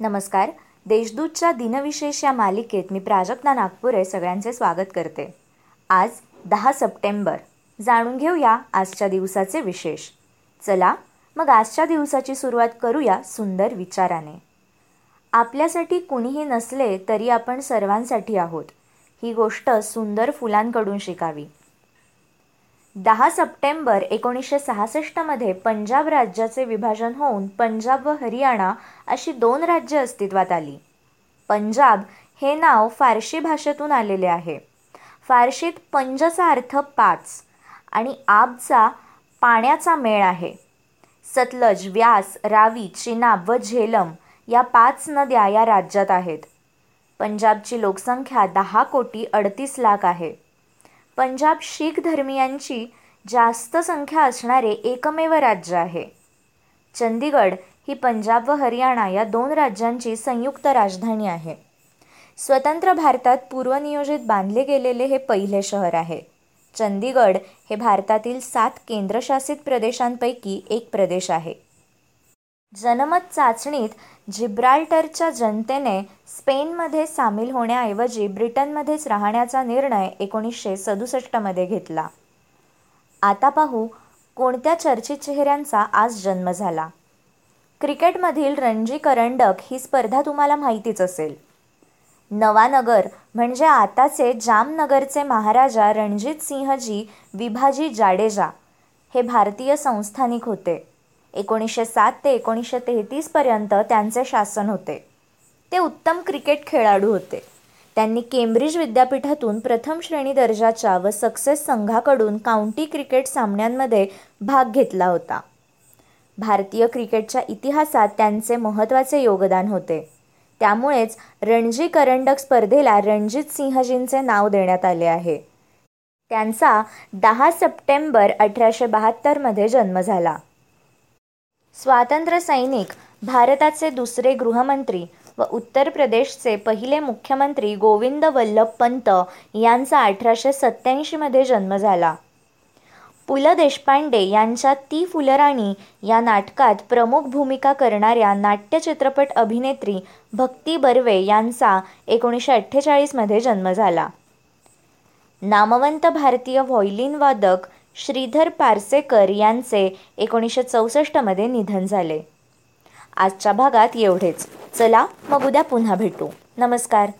नमस्कार. देशदूतच्या दिनविशेष या मालिकेत मी प्राजक्ता नागपुरे सगळ्यांचे स्वागत करते. आज दहा सप्टेंबर. जाणून घेऊया आजच्या दिवसाचे विशेष. चला मग आजच्या दिवसाची सुरुवात करूया सुंदर विचाराने. आपल्यासाठी कुणीही नसले तरी आपण सर्वांसाठी आहोत. ही गोष्ट सुंदर फुलांकडून शिकावी. दहा सप्टेंबर एकोणीसशे सहासष्टमध्ये पंजाब राज्याचे विभाजन होऊन पंजाब व हरियाणा अशी दोन राज्य अस्तित्वात आली. पंजाब हे नाव फारशी भाषेतून आलेले आहे. फारशीत पंजचा अर्थ पाच आणि आबचा पाण्याचा मेळ आहे. सतलज व्यास रावी चिनाब व झेलम या पाच नद्या या राज्यात आहेत. पंजाबची लोकसंख्या दहा कोटी अडतीस लाख आहे. पंजाब शीख धर्मियांची जास्त संख्या असणारे एकमेव राज्य आहे. चंदीगड ही पंजाब व हरियाणा या दोन राज्यांची संयुक्त राजधानी आहे. स्वतंत्र भारतात पूर्वनियोजित बांधले गेलेले हे पहिले शहर आहे. चंदीगड हे भारतातील सात केंद्रशासित प्रदेशांपैकी एक प्रदेश आहे. जनमत चाचणीत जिब्राल्टरच्या जनतेने स्पेनमध्ये सामील होण्याऐवजी ब्रिटनमध्येच राहण्याचा निर्णय एकोणीसशे सदुसष्टमध्ये घेतला. आता पाहू कोणत्या चर्चित चेहऱ्यांचा आज जन्म झाला. क्रिकेटमधील रणजी करंडक ही स्पर्धा तुम्हाला माहितीच असेल. नवानगर म्हणजे आताचे जामनगरचे महाराजा रणजित सिंहजी विभाजी जाडेजा हे भारतीय संस्थानिक होते. एकोणीसशे सात ते एकोणीसशे तेहतीसपर्यंत त्यांचे शासन होते. ते उत्तम क्रिकेट खेळाडू होते. त्यांनी केम्ब्रिज विद्यापीठातून प्रथम श्रेणी दर्जाच्या व सक्सेस संघाकडून काउंटी क्रिकेट सामन्यांमध्ये भाग घेतला होता. भारतीय क्रिकेटच्या इतिहासात त्यांचे महत्त्वाचे योगदान होते. त्यामुळेच रणजी करंडक स्पर्धेला रणजित सिंहजींचे नाव देण्यात आले आहे. त्यांचा दहा सप्टेंबर अठराशे बहात्तरमध्ये जन्म झाला. स्वातंत्र्य सैनिक भारताचे दुसरे गृहमंत्री व उत्तर प्रदेशचे पहिले मुख्यमंत्री गोविंद वल्लभ पंत यांचा अठराशे सत्त्याऐंशीमध्ये जन्म झाला. पु ल देशपांडे यांच्या ती फुलराणी या नाटकात प्रमुख भूमिका करणाऱ्या नाट्यचित्रपट अभिनेत्री भक्ती बर्वे यांचा एकोणीसशे अठ्ठेचाळीसमध्ये जन्म झाला. नामवंत भारतीय व्हॉयलिन वादक श्रीधर पारसेकर यांचे एकोणीसशे चौसष्टमध्ये निधन झाले. आजच्या भागात एवढेच. चला मग उद्या पुन्हा भेटू. नमस्कार.